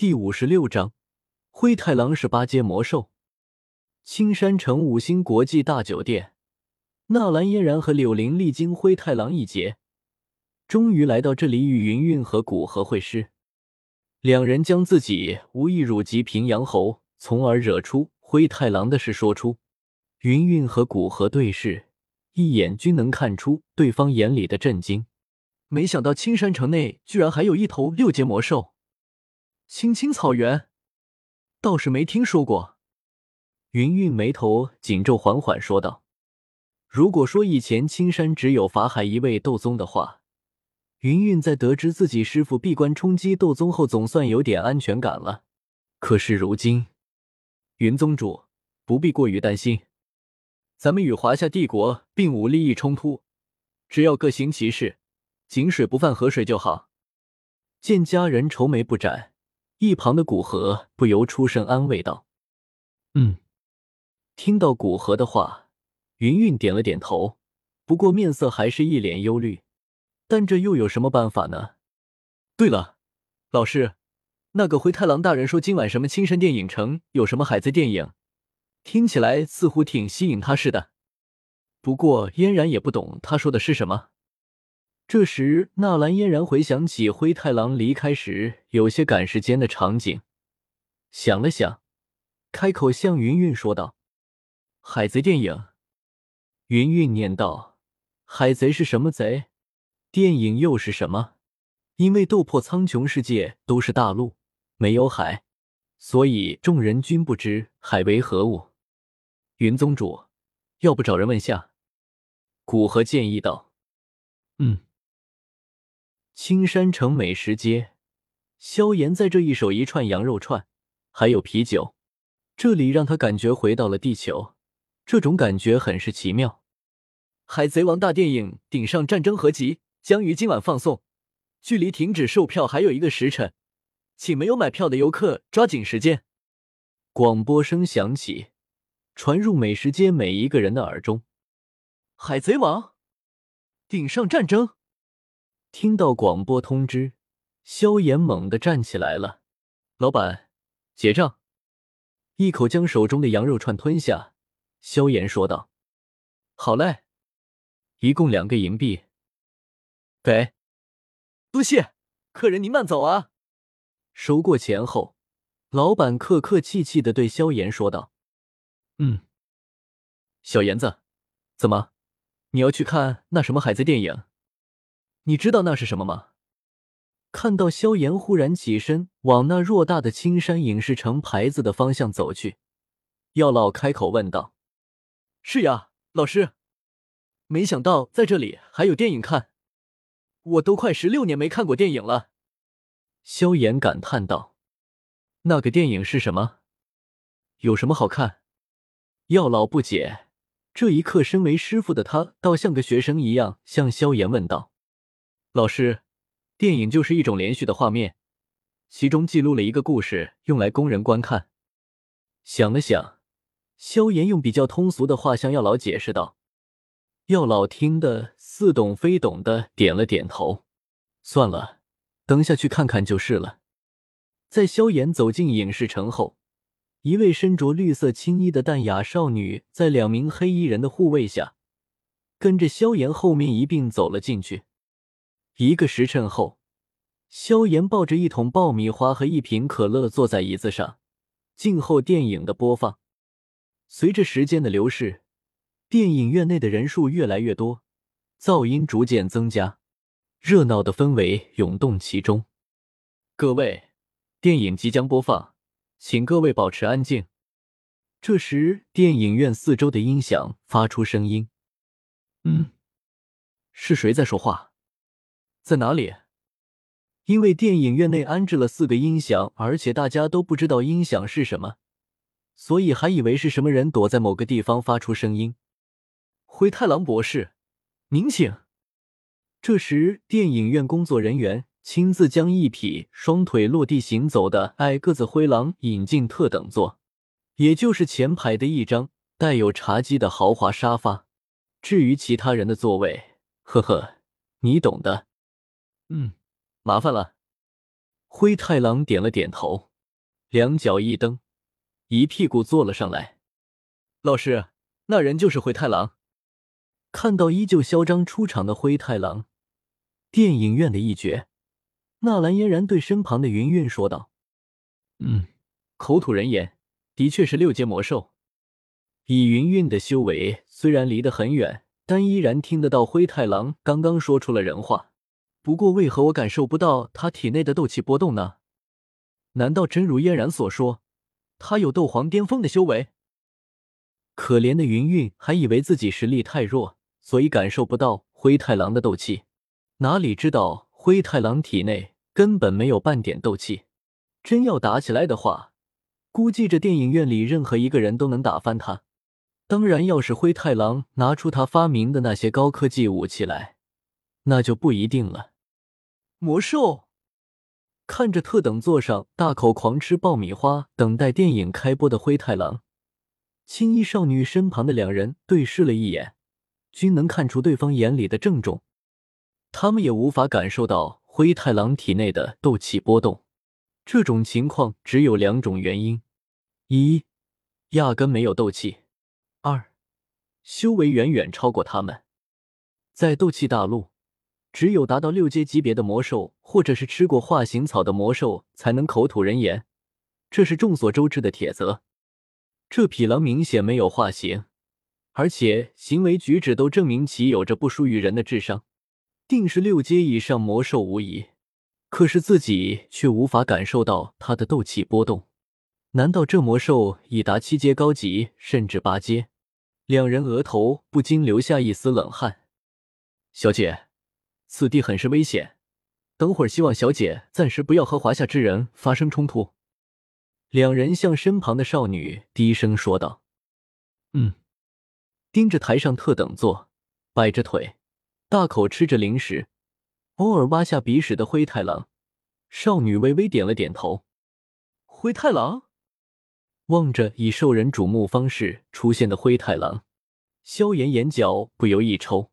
第五十六章，灰太狼是八阶魔兽。青山城五星国际大酒店，纳兰嫣然和柳玲历经灰太狼一劫，终于来到这里与云韵和古河会师。两人将自己无意辱及平阳侯，从而惹出灰太狼的事说出。云韵和古河对视，一眼均能看出对方眼里的震惊。没想到青山城内居然还有一头六阶魔兽。青青草原，倒是没听说过。云韵眉头紧皱，缓缓说道：“如果说以前青山只有法海一位斗宗的话，云韵在得知自己师傅闭关冲击斗宗后，总算有点安全感了。可是如今，云宗主不必过于担心，咱们与华夏帝国并无利益冲突，只要各行其事，井水不犯河水就好。”见家人愁眉不展。一旁的古河不由出声安慰道：“嗯。”听到古河的话，云云点了点头，不过面色还是一脸忧虑。但这又有什么办法呢？对了，老师，那个灰太狼大人说今晚什么青山电影城有什么海贼电影，听起来似乎挺吸引他似的。不过嫣然也不懂他说的是什么。这时，纳兰嫣然回想起灰太狼离开时有些赶时间的场景，想了想，开口向云云说道：“海贼电影。”云云念道：“海贼是什么贼？电影又是什么？因为斗破苍穹世界都是大陆，没有海，所以众人均不知海为何物。”云宗主，要不找人问下？古河建议道：“嗯。”青山城美食街，萧炎在这一手一串羊肉串，还有啤酒，这里让他感觉回到了地球，这种感觉很是奇妙。海贼王大电影《顶上战争》合集将于今晚放送，距离停止售票还有一个时辰，请没有买票的游客抓紧时间。广播声响起，传入美食街每一个人的耳中。海贼王，顶上战争。听到广播通知，萧炎猛地站起来了。老板，结账。一口将手中的羊肉串吞下，萧炎说道：“好嘞，一共两个银币。”给，多谢，客人您慢走啊。收过钱后，老板客客气气的对萧炎说道：“嗯，小炎子，怎么，你要去看那什么海贼电影？”你知道那是什么吗？看到萧炎忽然起身往那偌大的青山影视城牌子的方向走去，药老开口问道：“是呀，老师，没想到在这里还有电影看，我都快十六年没看过电影了。”萧炎感叹道：“那个电影是什么？有什么好看？”药老不解，这一刻身为师傅的他倒像个学生一样向萧炎问道。老师，电影就是一种连续的画面，其中记录了一个故事，用来供人观看。想了想，萧炎用比较通俗的话向药老解释道：“药老听得似懂非懂的点了点头。算了，等下去看看就是了。”在萧炎走进影视城后，一位身着绿色青衣的淡雅少女，在两名黑衣人的护卫下，跟着萧炎后面一并走了进去。一个时辰后，萧炎抱着一桶爆米花和一瓶可乐坐在椅子上，静候电影的播放。随着时间的流逝，电影院内的人数越来越多，噪音逐渐增加，热闹的氛围涌动其中。各位，电影即将播放，请各位保持安静。这时，电影院四周的音响发出声音：“嗯，是谁在说话？”在哪里？因为电影院内安置了四个音响，而且大家都不知道音响是什么，所以还以为是什么人躲在某个地方发出声音。灰太狼博士，您请。这时，电影院工作人员亲自将一匹双腿落地行走的矮个子灰狼引进特等座，也就是前排的一张带有茶几的豪华沙发。至于其他人的座位，呵呵，你懂的。嗯，麻烦了。灰太狼点了点头。两脚一蹬，一屁股坐了上来。老师，那人就是灰太狼。看到依旧嚣张出场的灰太狼，电影院的一绝。纳兰嫣然对身旁的云云说道：“嗯，口吐人言，的确是六阶魔兽。以云云的修为，虽然离得很远，但依然听得到灰太狼刚刚说出了人话。不过，为何我感受不到他体内的斗气波动呢？难道真如嫣然所说，他有斗皇巅峰的修为？可怜的云云还以为自己实力太弱，所以感受不到灰太狼的斗气，哪里知道灰太狼体内……”根本没有半点斗气，真要打起来的话，估计这电影院里任何一个人都能打翻他。当然，要是灰太狼拿出他发明的那些高科技武器来，那就不一定了。魔兽看着特等座上大口狂吃爆米花，等待电影开播的灰太狼，青衣少女身旁的两人对视了一眼，均能看出对方眼里的郑重。他们也无法感受到。灰太狼体内的斗气波动，这种情况只有两种原因：一，压根没有斗气；二，修为远远超过他们。在斗气大陆，只有达到六阶级别的魔兽，或者是吃过化形草的魔兽，才能口吐人言，这是众所周知的铁则。这匹狼明显没有化形，而且行为举止都证明其有着不输于人的智商。定是六阶以上魔兽无疑，可是自己却无法感受到他的斗气波动。难道这魔兽已达七阶高级，甚至八阶？两人额头不禁留下一丝冷汗。小姐，此地很是危险，等会儿希望小姐暂时不要和华夏之人发生冲突。两人向身旁的少女低声说道：“嗯。”盯着台上特等座，摆着腿。大口吃着零食，偶尔挖下鼻屎的灰太狼，少女微微点了点头。灰太狼望着以受人瞩目方式出现的灰太狼，萧炎眼角不由一抽。